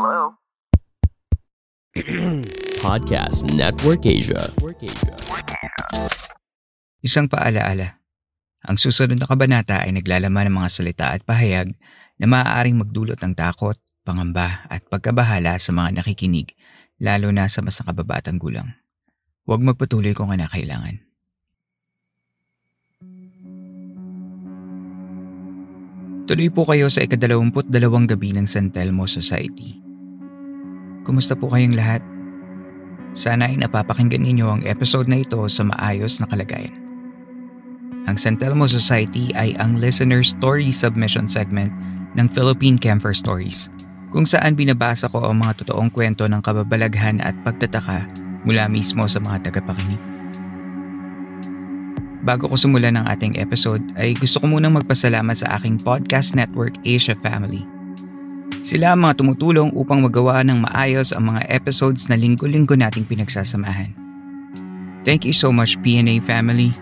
Hello? Podcast Network Asia. Isang paalaala. Ang susunod na kabanata ay naglalaman ng mga salita at pahayag na maaaring magdulot ng takot, pangamba at pagkabahala sa mga nakikinig, lalo na sa mas nakababatang gulang. Huwag magpatuloy kung kinakailangan. Tuloy po kayo sa ikadalawamput dalawang gabi ng San Telmo Society. Kumusta po kayong lahat? Sana ay napapakinggan ninyo ang episode na ito sa maayos na kalagayan. Ang San Telmo Society ay ang listener story submission segment ng Philippine Camper Stories kung saan binabasa ko ang mga totoong kwento ng kababalaghan at pagtataka mula mismo sa mga tagapakinig. Bago ko simulan ng ating episode ay gusto ko munang magpasalamat sa aking podcast network Asia Family. Sila ang mga tumutulong upang magawa ng maayos ang mga episodes na linggo-linggo nating pinagsasamahan. Thank you so much PNA family.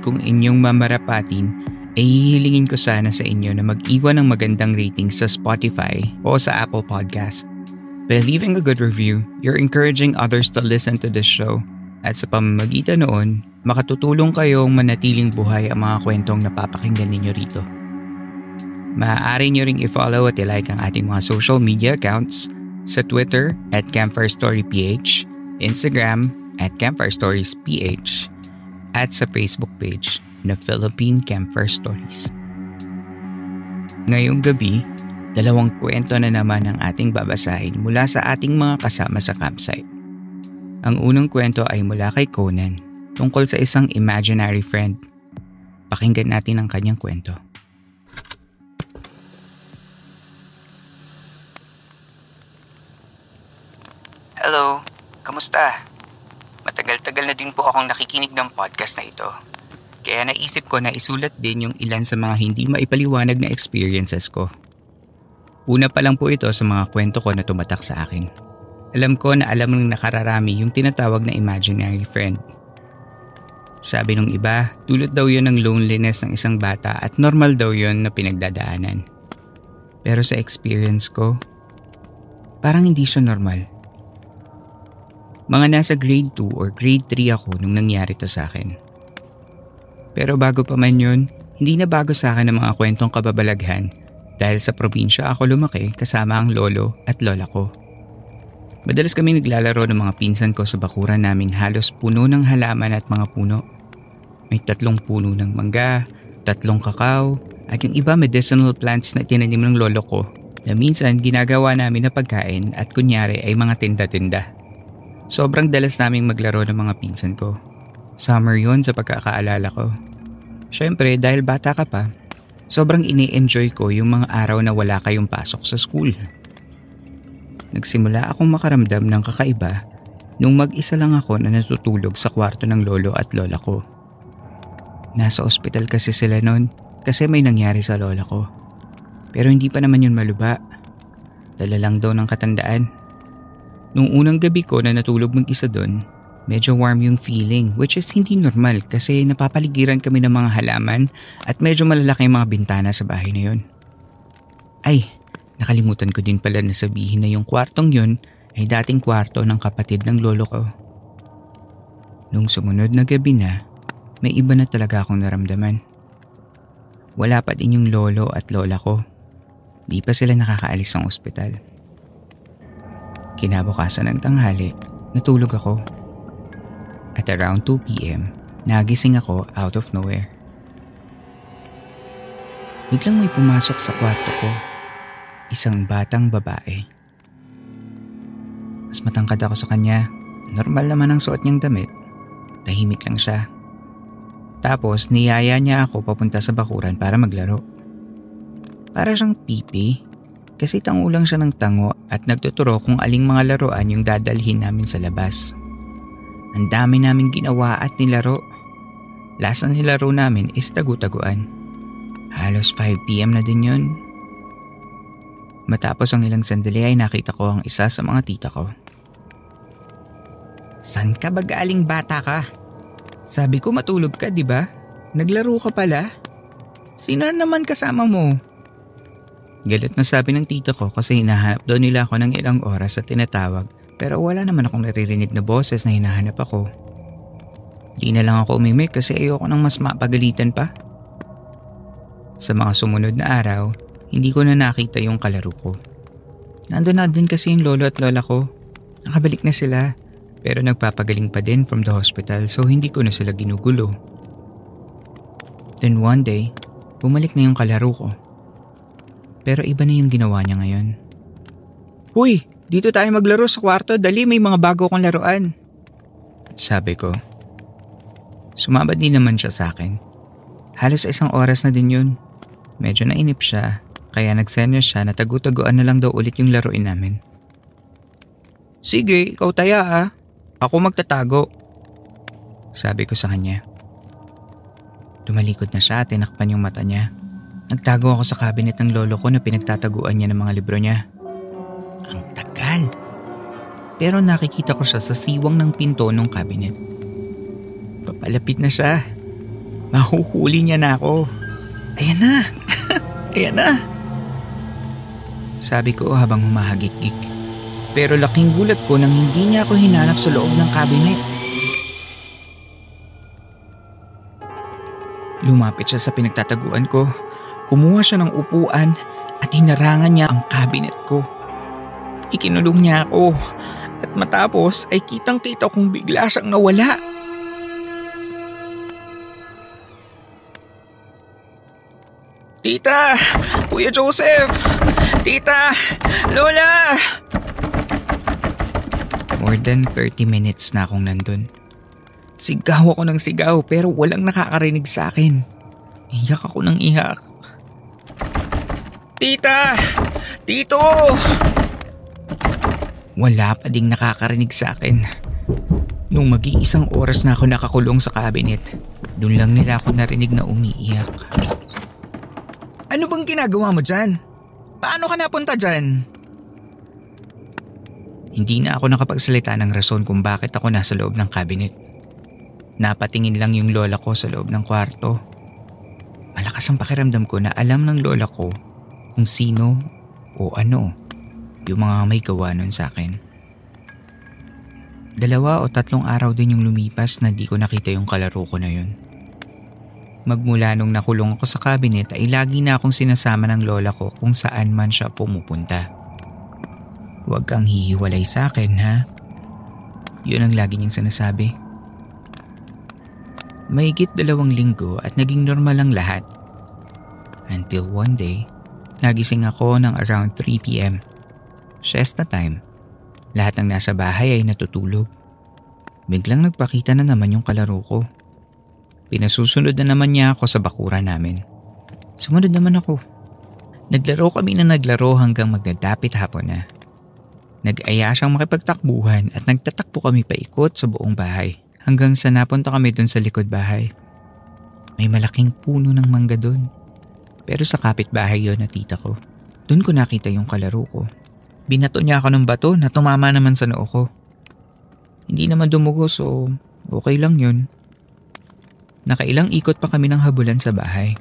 Kung inyong mamarapatin, ay hihilingin ko sana sa inyo na mag-iwan ng magandang rating sa Spotify o sa Apple Podcast. By leaving a good review, you're encouraging others to listen to this show at sa pamamagitan noon, makatutulong kayong manatiling buhay ang mga kwentong napapakinggan ninyo rito. Maaari nyo ring i-follow at i-like ang ating mga social media accounts sa Twitter at CampfireStoryPH, Instagram at CampfireStoriesPH, at sa Facebook page na Philippine Campfire Stories. Ngayong gabi, dalawang kwento na naman ang ating babasahin mula sa ating mga kasama sa campsite. Ang unang kwento ay mula kay Conan tungkol sa isang imaginary friend. Pakinggan natin ang kanyang kwento. Hello, kamusta? Matagal-tagal na din po akong nakikinig ng podcast na ito. Kaya naisip ko na isulat din yung ilan sa mga hindi maipaliwanag na experiences ko. Una pa lang po ito sa mga kwento ko na tumatak sa akin. Alam ko na alam ng nakararami yung tinatawag na imaginary friend. Sabi nung iba, dulot daw yun ng loneliness ng isang bata at normal daw yun na pinagdadaanan. Pero sa experience ko, parang hindi siya normal. Mga nasa grade 2 or grade 3 ako nung nangyari to sa akin. Pero bago pa man yun, hindi na bago sa akin ang mga kwentong kababalaghan dahil sa probinsya ako lumaki kasama ang lolo at lola ko. Madalas kami naglalaro ng mga pinsan ko sa bakuran naming halos puno ng halaman at mga puno. May tatlong puno ng mangga, tatlong kakao, at yung iba medicinal plants na tinanim ng lolo ko na minsan ginagawa namin na pagkain at kunyari ay mga tinda-tinda. Sobrang dalas naming maglaro ng mga pinsan ko. Summer yon sa pagkakaalala ko. Siyempre dahil bata ka pa, sobrang ini-enjoy ko yung mga araw na wala kayong pasok sa school. Nagsimula akong makaramdam ng kakaiba nung mag-isa lang ako na natutulog sa kwarto ng lolo at lola ko. Nasa ospital kasi sila noon kasi may nangyari sa lola ko. Pero hindi pa naman yun maluba. Dala lang daw ng katandaan. Nung unang gabi ko na natulog mag-isa doon, medyo warm yung feeling which is hindi normal kasi napapaligiran kami ng mga halaman at medyo malalaki yung mga bintana sa bahay na yun. Ay, Nakalimutan ko din pala na sabihin na yung kwartong yun ay dating kwarto ng kapatid ng lolo ko. Nung sumunod na gabi na, may iba na talaga akong naramdaman. Wala pa din yung lolo at lola ko. Di pa sila nakakaalis ng ospital. Kinabukasan ng tanghali, natulog ako. At around 2pm, nagising ako out of nowhere. Biglang may pumasok sa kwarto ko isang batang babae. Mas matangkad ako sa kanya. Normal naman ang suot niyang damit. Tahimik lang siya. Tapos niyaya niya ako papunta sa bakuran para maglaro. Para siyang pipi kasi tangulang siya ng tango at nagtuturo kung aling mga laruan yung dadalhin namin sa labas. Ang dami namin ginawa at nilaro. Last nilaro namin is tagu-taguan. Halos 5pm na din yun. Matapos ang ilang sandali ay nakita ko ang isa sa mga tita ko. San ka ba galing bata ka? Sabi ko matulog ka, di ba? Naglaro ka pala? Sino naman kasama mo? Galit na sabi ng tita ko kasi hinahanap daw nila ako ng ilang oras at tinatawag pero wala naman akong naririnig na boses na hinahanap ako. Di na lang ako umimik kasi ayoko nang mas mapagalitan pa. Sa mga sumunod na araw, hindi ko na nakita yung kalaro ko. Nandun na din kasi yung lolo at lola ko. Nakabalik na sila pero nagpapagaling pa din from the hospital so hindi ko na sila ginugulo. Then one day, bumalik na yung kalaro ko. Pero iba na yung ginawa niya ngayon. Huy, dito tayo maglaro sa kwarto. Dali, may mga bago kong laruan. Sabi ko. Sumabad din naman siya sa akin. Halos isang oras na din yun. Medyo nainip siya, kaya nagsenya siya na tagu-taguan na lang daw ulit yung laruin namin. Sige, ikaw taya ah. Ako magtatago. Sabi ko sa kanya. Tumalikod na siya at tinakpan yung mata niya. Nagtago ako sa cabinet ng lolo ko na pinagtataguan niya ng mga libro niya. Ang tagal. Pero nakikita ko siya sa siwang ng pinto ng cabinet. Papalapit na siya. Mahuhuli niya na ako. Ayan na. Ayan na. Sabi ko habang humahagik-gik. Pero laking gulat ko nang hindi niya ako hinanap sa loob ng cabinet. Lumapit siya sa pinagtataguan ko. Kumuha siya ng upuan at hinarangan niya ang cabinet ko. Ikinulong niya ako at matapos ay kitang kita kong bigla siyang nawala. Tita! Kuya Joseph! Tita! Lola! More than 30 minutes na akong nandun. Sigaw ako ng sigaw pero walang nakakarinig sa akin. Iyak ako ng iyak. Tita! Tito! Wala pa ding nakakarinig sa akin. Nung mag-iisang oras na ako nakakulong sa cabinet, doon lang nila ako narinig na umiiyak. Ano bang ginagawa mo dyan? Paano ka napunta dyan? Hindi na ako nakapagsalita ng rason kung bakit ako nasa loob ng cabinet. Napatingin lang yung lola ko sa loob ng kwarto. Malakas ang pakiramdam ko na alam ng lola ko kung sino o ano yung mga may gawa nun sa akin. Dalawa o tatlong araw din yung lumipas na di ko nakita yung kalaro ko na yun. Magmula nung nakulong ako sa cabinet ay lagi na akong sinasama ng lola ko kung saan man siya pumupunta. Huwag kang hihiwalay sa akin ha. Yun ang lagi niyang sinasabi. Mahigit dalawang linggo at naging normal ang lahat. Until one day, nagising ako ng around 3pm. Siesta time. Lahat ng nasa bahay ay natutulog. Biglang nagpakita na naman yung kalaro ko. Pinasusunod na naman niya ako sa bakura namin. Sumunod naman ako. Naglaro kami na naglaro hanggang magdadapit hapon na. Nag-aya siyang makipagtakbuhan at nagtatakbo kami paikot sa buong bahay hanggang sa napunta kami dun sa likod bahay. May malaking puno ng mangga dun. Pero sa kapitbahay yon na tita ko. Dun ko nakita yung kalaro ko. Binato niya ako ng bato na tumama naman sa noo ko. Hindi naman dumugo so okay lang yun. Nakailang ikot pa kami ng habulan sa bahay.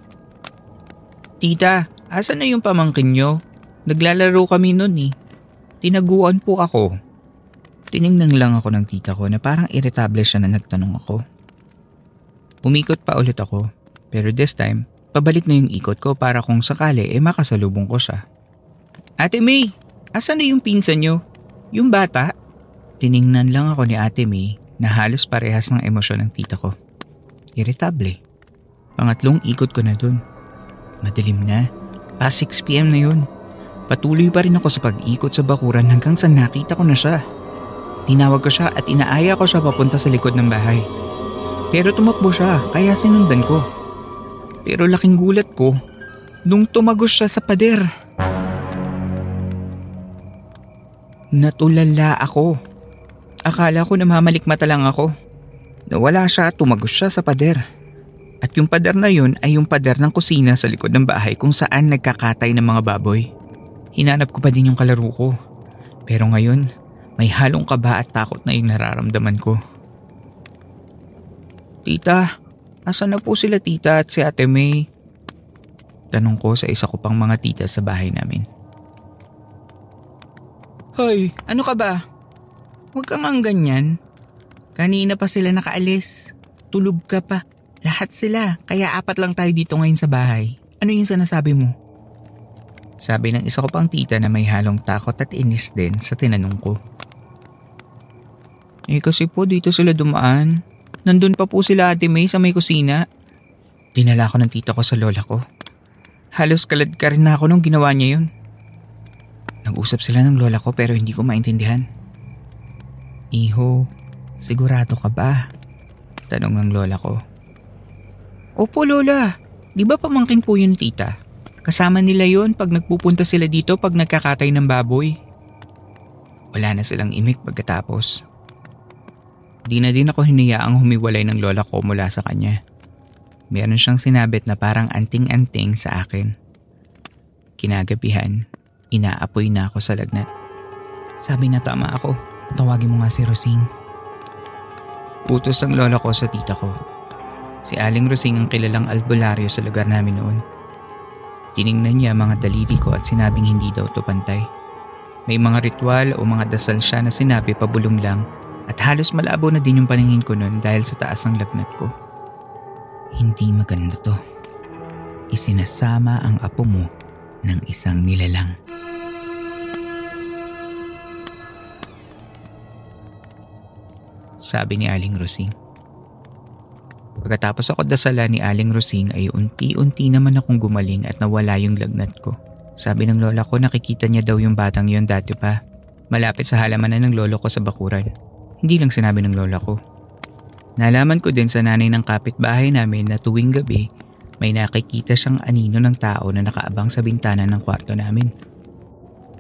Tita, asa na yung pamangkin nyo? Naglalaro kami nun eh. Tinaguan po ako. Tiningnan lang ako ng tita ko na parang irritable siya na nagtanong ako. Umikot pa ulit ako, pero this time, pabalik na yung ikot ko para kung sakali eh makasalubong ko siya. Ate May, asa na yung pinsan nyo? Yung bata? Tiningnan lang ako ni Ate May na halos parehas ng emosyon ng tita ko. Irritable. Pangatlong ikot ko na dun. Madilim na. Past 6pm na yun. Patuloy pa rin ako sa pag-ikot sa bakuran hanggang sa nakita ko na siya. Tinawag ko siya at inaaya ko siya papunta sa likod ng bahay. Pero tumakbo siya, kaya sinundan ko. Pero laking gulat ko nung tumagos siya sa pader. Natulala ako. Akala ko namamalikmata lang ako. Nawala siya at tumagos siya sa pader. At yung pader na yun ay yung pader ng kusina sa likod ng bahay kung saan nagkakatay ng mga baboy. Hinanap ko pa din yung kalaro ko. Pero ngayon, may halong kaba at takot na yung nararamdaman ko. Tita, asan na po sila tita at si ate May? Tanong ko sa isa ko pang mga tita sa bahay namin. Hoy, ano ka ba? Huwag kang ang ganyan. Kanina pa sila nakaalis. Tulog ka pa. Lahat sila. Kaya apat lang tayo dito ngayon sa bahay. Ano yung sinasabi mo? Sabi ng isa ko pang tita na may halong takot at inis din sa tinanong ko. Eh kasi po dito sila dumaan. Nandun pa po sila ate May sa may kusina. Dinala ko ng tita ko sa lola ko. Halos kalad ka rin na ako nung ginawa niya yun. Nag-usap sila ng lola ko pero hindi ko maintindihan. Iho, sigurado ka ba? Tanong ng lola ko. Opo lola, di ba pamangkin po yun tita? Kasama nila yon pag nagpupunta sila dito pag nagkakatay ng baboy. Wala na silang imik pagkatapos. Di na din ako hiniyaang humiwalay ng lola ko mula sa kanya. Meron siyang sinabit na parang anting-anting sa akin. Kinagabihan, Inaapoy na ako sa lagnat. Sabi na tama ako. Tawagin mo nga si Rosing. Putos ang lola ko sa tita ko. Si Aling Rosing ang kilalang albularyo sa lugar namin noon. Tiningnan niya mga daliri ko at sinabing hindi daw to pantay. May mga ritual o mga dasal siya na sinabi pabulong lang at halos malabo na din yung paningin ko noon dahil sa taas ng lagnat ko. Hindi maganda to. Isinasama ang apo mo ng isang nilalang. Sabi ni Aling Rosing. Pagkatapos ako dasala ni Aling Rosing ay unti-unti naman akong gumaling at nawala yung lagnat ko. Sabi ng lola ko nakikita niya daw yung batang yon dati pa. Malapit sa halamanan ng lolo ko sa bakuran. Hindi lang sinabi ng lola ko. Nalaman ko din sa nanay ng kapitbahay namin na tuwing gabi may nakikita siyang anino ng tao na nakaabang sa bintana ng kwarto namin.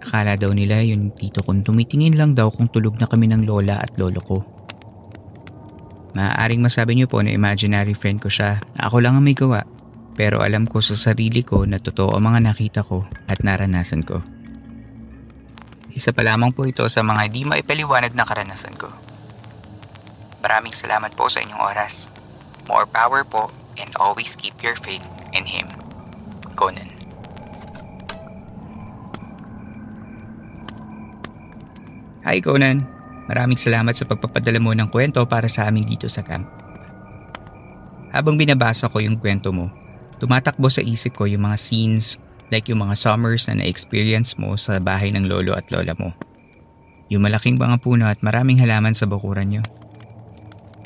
Akala daw nila yung tito kong tumitingin lang daw kung tulog na kami ng lola at lolo ko. Maaaring masabi niyo po na imaginary friend ko siya ako lang ang may gawa. Pero alam ko sa sarili ko na totoo ang mga nakita ko at naranasan ko. Isa pa lamang po ito sa mga di maipaliwanag na karanasan ko. Maraming salamat po sa inyong oras. More power po and always keep your faith in Him. Conan. Hi Conan. Maraming salamat sa pagpapadala mo ng kwento para sa amin dito sa camp. Habang binabasa ko yung kwento mo, tumatakbo sa isip ko yung mga scenes like yung mga summers na na-experience mo sa bahay ng lolo at lola mo. Yung malaking mga puno at maraming halaman sa bakuran nyo.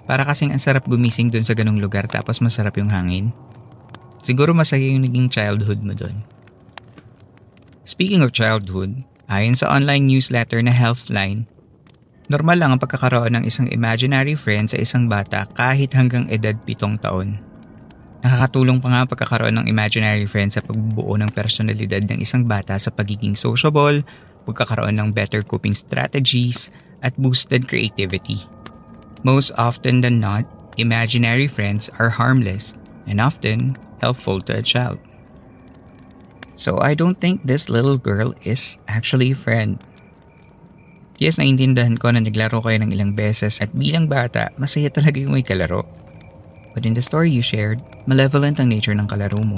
Para kasing ang sarap gumising dun sa ganong lugar tapos masarap yung hangin. Siguro masaya yung naging childhood mo dun. Speaking of childhood, ayon sa online newsletter na Healthline, Normal lang ang pagkakaroon ng isang imaginary friend sa isang bata kahit hanggang edad pitong taon. Nakakatulong pa nga ang pagkakaroon ng imaginary friend sa pagbubuo ng personalidad ng isang bata sa pagiging sociable, pagkakaroon ng better coping strategies, at boosted creativity. Most often than not, imaginary friends are harmless and often helpful to a child. So I don't think this little girl is actually a friend. Yes, naiintindihan ko na naglaro kayo ng ilang beses at bilang bata, masaya talaga yung may kalaro. But in the story you shared, malevolent ang nature ng kalaro mo.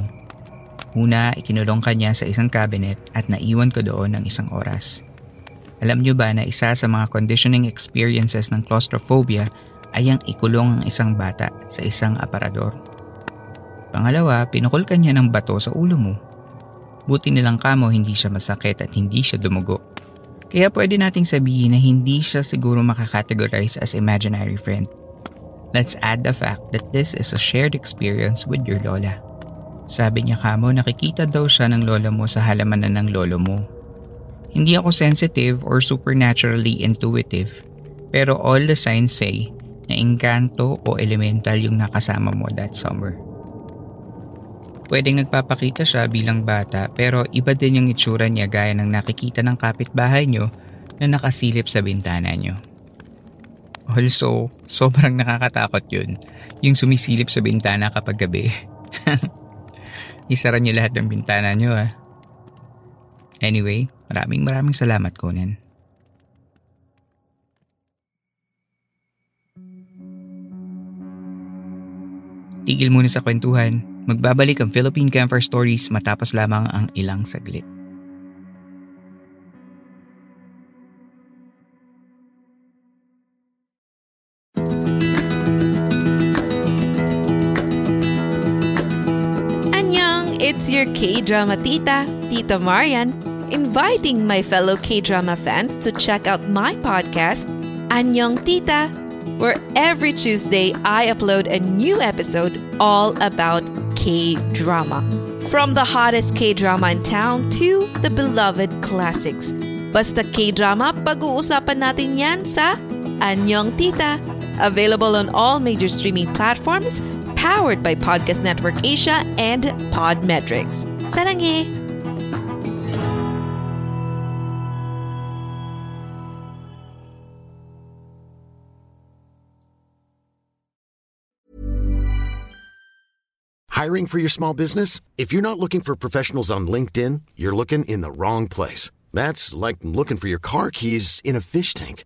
Una, ikinulong ka niya sa isang cabinet at naiwan ko doon ng isang oras. Alam niyo ba na isa sa mga conditioning experiences ng claustrophobia ay ang ikulong ang isang bata sa isang aparador. Pangalawa, pinukol ka niya ng bato sa ulo mo. Buti nilang kamo hindi siya masakit at hindi siya dumugo. Kaya pwede nating sabihin na hindi siya siguro makakategorize as imaginary friend. Let's add the fact that this is a shared experience with your lola. Sabi niya kamo nakikita daw siya ng lola mo sa halamanan ng lolo mo. Hindi ako sensitive or supernaturally intuitive pero all the signs say na engkanto o elemental yung nakasama mo that summer. Pwedeng nagpapakita siya bilang bata pero iba din yung itsura niya gaya ng nakikita ng kapitbahay nyo na nakasilip sa bintana nyo. Also, sobrang nakakatakot yun. Yung sumisilip sa bintana kapag gabi. Isara niyo lahat ng bintana nyo ah. Anyway, maraming maraming salamat Conan. Tigil muna sa kwentuhan. Magbabalik ang Philippine Camper Stories matapos lamang ang ilang saglit. Your K-drama tita, Tita Marian, inviting my fellow K-drama fans to check out my podcast, Annyeong Tita, where every Tuesday I upload a new episode all about K-drama. From the hottest K-drama in town to the beloved classics. Basta K-drama, pag-uusapan natin yan sa Anyong Tita. Available on all major streaming platforms, powered by Podcast Network Asia and Podmetrics. Sarangi! Hiring for your small business? If you're not looking for professionals on LinkedIn, you're looking in the wrong place. That's like looking for your car keys in a fish tank.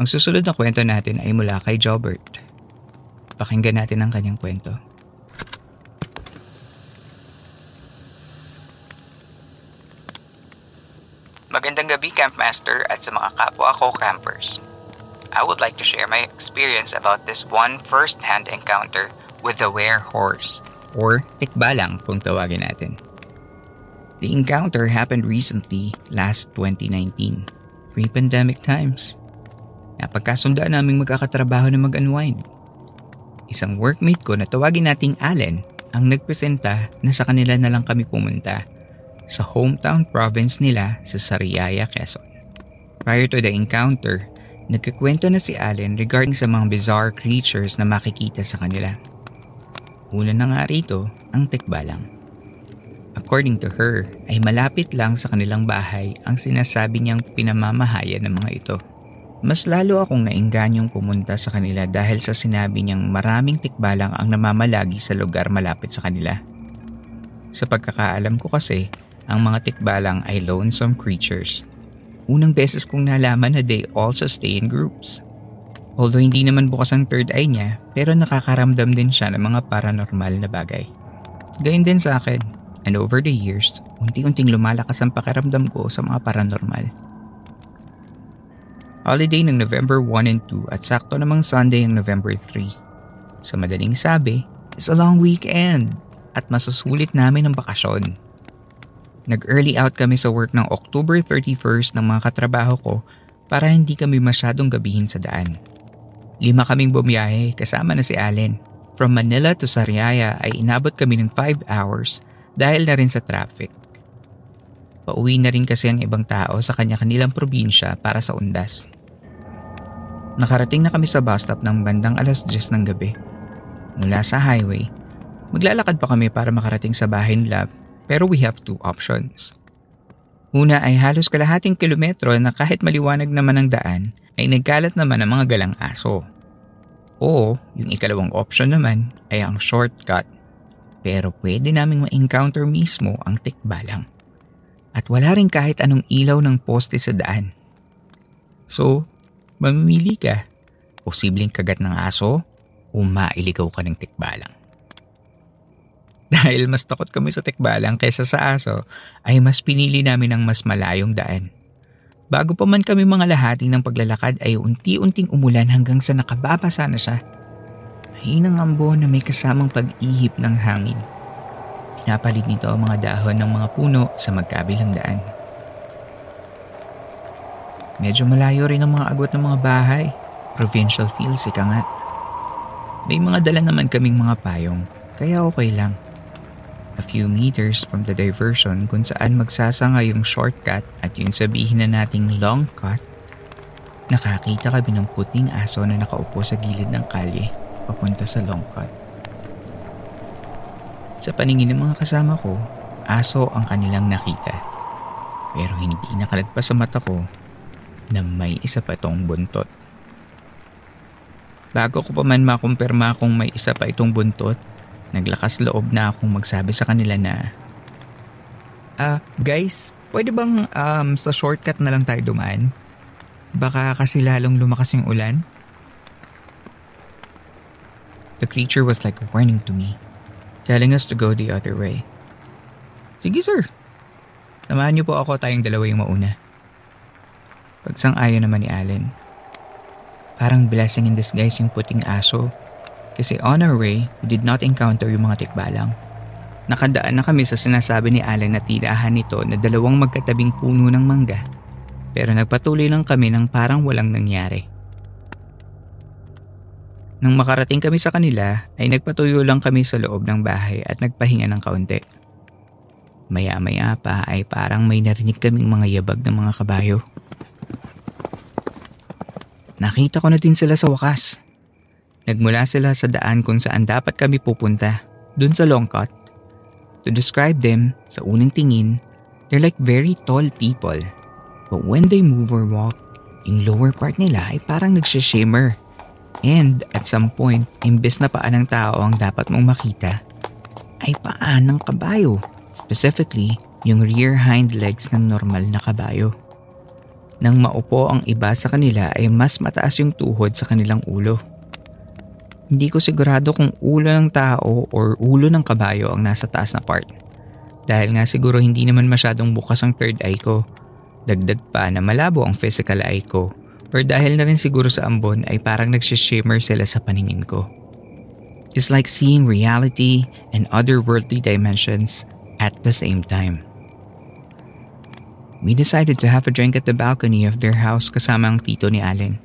Ang susunod na kwento natin ay mula kay Jobert. Pakinggan natin ang kanyang kwento. Magandang gabi, Campmaster, at sa mga kapwa ko campers. I would like to share my experience about this one first-hand encounter with the were horse, or tikbalang kung tawagin natin. The encounter happened recently, last 2019, pre-pandemic times. Napagkasundaan naming magkakatrabaho na mag-unwind. Isang workmate ko na tawagin nating Allen ang nagpresenta na sa kanila na lang kami pumunta sa hometown province nila sa Sariaya, Quezon. Prior to the encounter, nagkikwento na si Allen regarding sa mga bizarre creatures na makikita sa kanila. Una na nga rito ang tekbalang. According to her, ay malapit lang sa kanilang bahay ang sinasabi niyang pinamamahayan ng mga ito. Mas lalo akong naingganyong pumunta sa kanila dahil sa sinabi niyang maraming tikbalang ang namamalagi sa lugar malapit sa kanila. Sa pagkakaalam ko kasi, ang mga tikbalang ay lonesome creatures. Unang beses kong nalaman na they also stay in groups. Although hindi naman bukas ang third eye niya, pero nakakaramdam din siya ng mga paranormal na bagay. Gayun din sa akin, and over the years, unti-unting lumalakas ang pakiramdam ko sa mga paranormal. Holiday ng November 1 and 2 at sakto namang Sunday ang November 3. Sa madaling sabi, is a long weekend at masusulit namin ang bakasyon. Nag-early out kami sa work ng October 31st ng mga katrabaho ko para hindi kami masyadong gabihin sa daan. Lima kaming bumiyahe kasama na si Allen. From Manila to Sariaya ay inabot kami ng 5 hours dahil na rin sa traffic. Pauwi na rin kasi ang ibang tao sa kanya-kanilang probinsya para sa undas. Nakarating na kami sa bus stop ng bandang alas 10 ng gabi. Mula sa highway, maglalakad pa kami para makarating sa bahay nila pero we have two options. Una ay halos kalahating kilometro na kahit maliwanag naman ang daan ay nagkalat naman ang mga galang aso. O yung ikalawang option naman ay ang shortcut. Pero pwede naming ma-encounter mismo ang tikbalang. At wala rin kahit anong ilaw ng poste sa daan. So, mamimili ka. Posibleng kagat ng aso o mailigaw ka ng tikbalang. Dahil mas takot kami sa tikbalang kaysa sa aso, ay mas pinili namin ang mas malayong daan. Bago pa man kami mga lahati ng paglalakad ay unti-unting umulan hanggang sa nakababasa na siya. Mahinang ambon na may kasamang pag-ihip ng hangin. Pinapalit nito ang mga dahon ng mga puno sa magkabilang daan. Medyo malayo rin ang mga agot ng mga bahay. Provincial feels, ika nga. May mga dala naman kaming mga payong, kaya okay lang. A few meters from the diversion kung saan magsasanga yung shortcut at yung sabihin na nating long cut, nakakita kami ng puting aso na nakaupo sa gilid ng kalye papunta sa long cut. Sa paningin ng mga kasama ko, aso ang kanilang nakita. Pero hindi nakalagpas sa mata ko na may isa pa itong buntot. Bago ko pa man makumpirma kung may isa pa itong buntot, Naglakas loob na akong magsabi sa kanila na, Ah, uh, guys, pwede bang um, sa shortcut na lang tayo dumaan? Baka kasi lalong lumakas yung ulan? The creature was like warning to me, telling us to go the other way. Sige sir, samahan niyo po ako tayong dalawa yung mauna. Pagsang-ayon naman ni Allen. Parang blessing in disguise yung puting aso kasi on our way, we did not encounter yung mga tikbalang. Nakadaan na kami sa sinasabi ni Alan na tirahan nito na dalawang magkatabing puno ng mangga. Pero nagpatuloy lang kami ng parang walang nangyari. Nang makarating kami sa kanila ay nagpatuyo lang kami sa loob ng bahay at nagpahinga ng kaunti. Maya-maya pa ay parang may narinig kaming mga yabag ng mga kabayo. Nakita ko na din sila sa wakas. Nagmula sila sa daan kung saan dapat kami pupunta, dun sa long cut. To describe them, sa unang tingin, they're like very tall people. But when they move or walk, yung lower part nila ay parang nagsishimmer. And at some point, imbes na paan ng tao ang dapat mong makita, ay paan ng kabayo. Specifically, yung rear hind legs ng normal na kabayo. Nang maupo ang iba sa kanila ay mas mataas yung tuhod sa kanilang ulo. Hindi ko sigurado kung ulo ng tao or ulo ng kabayo ang nasa taas na part. Dahil nga siguro hindi naman masyadong bukas ang third eye ko. Dagdag pa na malabo ang physical eye ko. Or dahil na rin siguro sa ambon ay parang nagsishimmer sila sa paningin ko. It's like seeing reality and otherworldly dimensions at the same time. We decided to have a drink at the balcony of their house kasama ang tito ni Allen.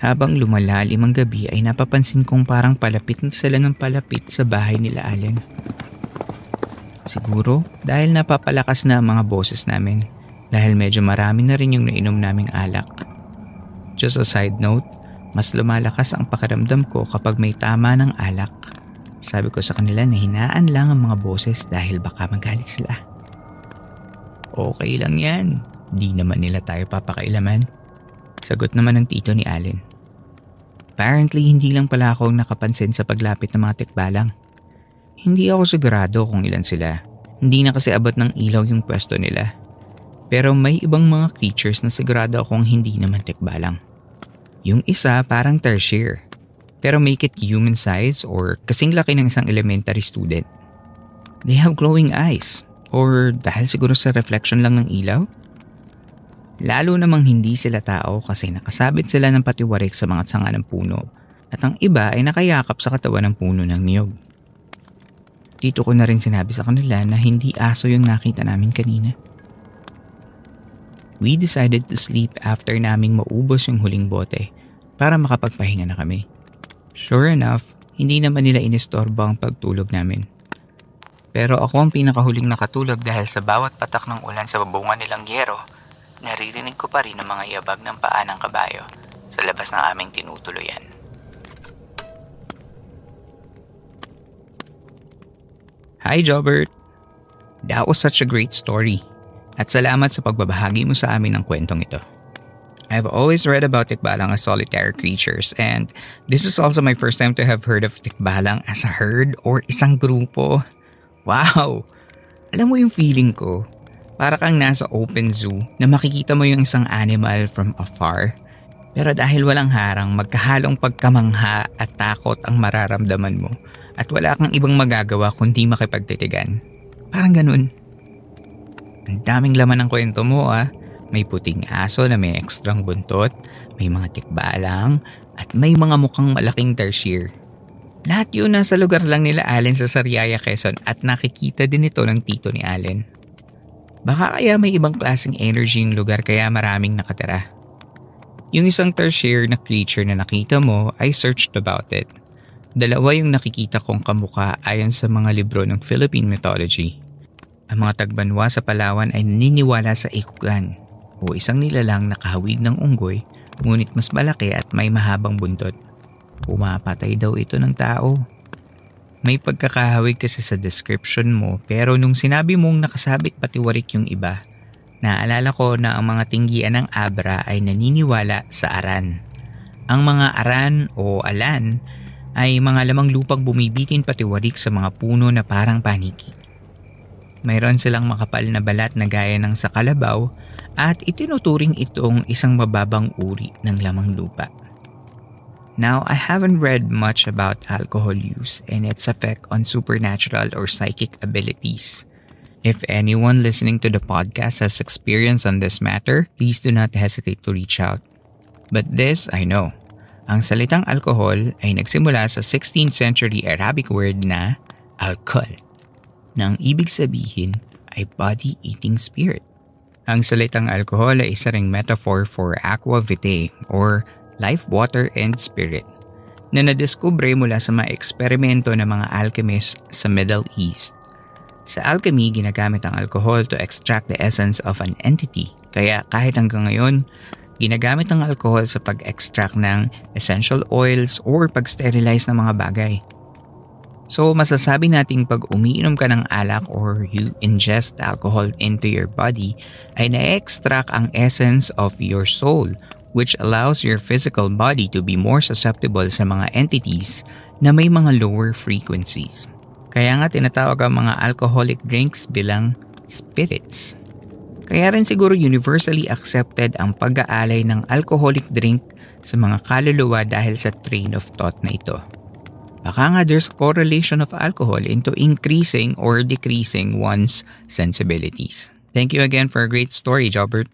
Habang lumalalim ang gabi ay napapansin kong parang palapit na sila ng palapit sa bahay nila Allen. Siguro dahil napapalakas na ang mga boses namin dahil medyo marami na rin yung nainom naming alak. Just a side note, mas lumalakas ang pakiramdam ko kapag may tama ng alak. Sabi ko sa kanila na hinaan lang ang mga boses dahil baka magalit sila. Okay lang yan. Di naman nila tayo papakailaman. Sagot naman ng tito ni Allen. Apparently hindi lang pala ako nakapansin sa paglapit ng mga tikbalang. Hindi ako sigurado kung ilan sila. Hindi na kasi abot ng ilaw yung pwesto nila. Pero may ibang mga creatures na sigurado akong hindi naman tikbalang. Yung isa parang tertiary. Pero make it human size or kasing laki ng isang elementary student. They have glowing eyes. Or dahil siguro sa reflection lang ng ilaw? Lalo namang hindi sila tao kasi nakasabit sila ng patiwarik sa mga sanga ng puno at ang iba ay nakayakap sa katawan ng puno ng niyog. Dito ko na rin sinabi sa kanila na hindi aso yung nakita namin kanina. We decided to sleep after naming maubos yung huling bote para makapagpahinga na kami. Sure enough, hindi naman nila inistorbo ang pagtulog namin. Pero ako ang pinakahuling nakatulog dahil sa bawat patak ng ulan sa babungan nilang yero naririnig ko pa rin ang mga yabag ng paa ng kabayo sa labas ng aming tinutuluyan. Hi Jobert! That was such a great story at salamat sa pagbabahagi mo sa amin ng kwentong ito. I've always read about tikbalang as solitary creatures and this is also my first time to have heard of tikbalang as a herd or isang grupo. Wow! Alam mo yung feeling ko? Para kang nasa open zoo na makikita mo yung isang animal from afar. Pero dahil walang harang, magkahalong pagkamangha at takot ang mararamdaman mo at wala kang ibang magagawa kundi makipagtitigan. Parang ganun. Ang daming laman ng kwento mo ah. May puting aso na may ekstrang buntot, may mga tikbalang, at may mga mukhang malaking tertiary. Lahat yun nasa lugar lang nila Allen sa Sariaya, Quezon at nakikita din ito ng tito ni Allen. Baka kaya may ibang klaseng energy yung lugar kaya maraming nakatira. Yung isang tertiary na creature na nakita mo, I searched about it. Dalawa yung nakikita kong kamuka ayon sa mga libro ng Philippine mythology. Ang mga tagbanwa sa Palawan ay naniniwala sa ikugan o isang nilalang nakahawig ng unggoy ngunit mas malaki at may mahabang buntot. Pumapatay daw ito ng tao. May pagkakahawig kasi sa description mo pero nung sinabi mong nakasabit patiwarik yung iba, naalala ko na ang mga tinggian ng Abra ay naniniwala sa aran. Ang mga aran o alan ay mga lamang lupang bumibitin patiwarik sa mga puno na parang paniki. Mayroon silang makapal na balat na gaya ng sa kalabaw at itinuturing itong isang mababang uri ng lamang lupa. Now, I haven't read much about alcohol use and its effect on supernatural or psychic abilities. If anyone listening to the podcast has experience on this matter, please do not hesitate to reach out. But this I know. Ang salitang alcohol ay nagsimula sa 16th century Arabic word na alcohol, na ang ibig sabihin ay body-eating spirit. Ang salitang alcohol ay isa ring metaphor for aqua vitae or life, water, and spirit na nadiskubre mula sa mga eksperimento ng mga alchemists sa Middle East. Sa alchemy, ginagamit ang alcohol to extract the essence of an entity. Kaya kahit hanggang ngayon, ginagamit ang alcohol sa pag-extract ng essential oils or pag-sterilize ng mga bagay. So masasabi nating pag umiinom ka ng alak or you ingest alcohol into your body ay na-extract ang essence of your soul which allows your physical body to be more susceptible sa mga entities na may mga lower frequencies. Kaya nga tinatawag ang mga alcoholic drinks bilang spirits. Kaya rin siguro universally accepted ang pag-aalay ng alcoholic drink sa mga kaluluwa dahil sa train of thought na ito. Baka nga there's correlation of alcohol into increasing or decreasing one's sensibilities. Thank you again for a great story, Jobert.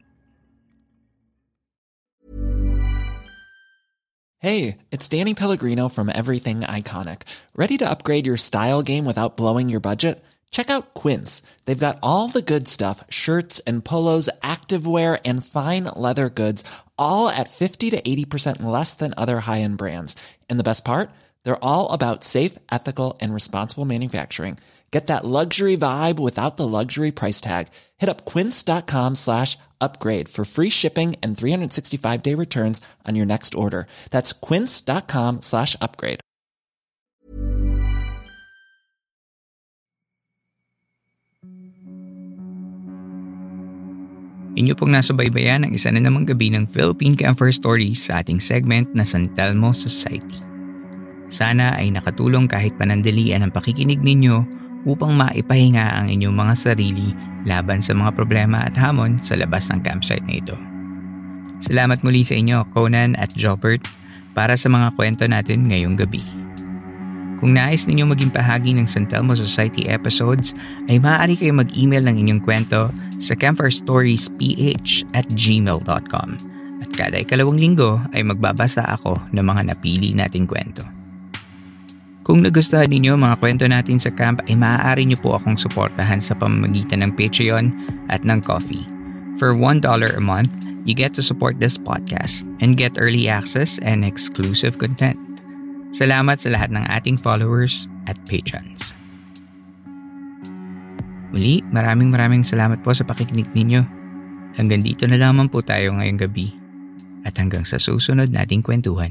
Hey, it's Danny Pellegrino from Everything Iconic. Ready to upgrade your style game without blowing your budget? Check out Quince. They've got all the good stuff shirts and polos, activewear, and fine leather goods, all at 50 to 80% less than other high end brands. And the best part? They're all about safe, ethical, and responsible manufacturing. Get that luxury vibe without the luxury price tag. Hit up quince.com slash upgrade for free shipping and 365 day returns on your next order. That's quince.com slash upgrade. Inyo pong nasa baybayan ang isa na namang gabi ng Philippine Camper Stories sa ating segment na San Telmo Society. Sana ay nakatulong kahit panandalian ang pakikinig ninyo upang maipahinga ang inyong mga sarili laban sa mga problema at hamon sa labas ng campsite na ito. Salamat muli sa inyo, Conan at Jobert, para sa mga kwento natin ngayong gabi. Kung nais ninyo maging bahagi ng San Telmo Society episodes, ay maaari kayo mag-email ng inyong kwento sa campfirestoriesph at gmail.com. At kada ikalawang linggo ay magbabasa ako ng mga napili nating kwento. Kung nagustuhan ninyo mga kwento natin sa camp ay maaari niyo po akong suportahan sa pamamagitan ng Patreon at ng Coffee. For $1 a month, you get to support this podcast and get early access and exclusive content. Salamat sa lahat ng ating followers at patrons. Muli, maraming maraming salamat po sa pakikinig ninyo. Hanggang dito na lamang po tayo ngayong gabi. At hanggang sa susunod nating kwentuhan.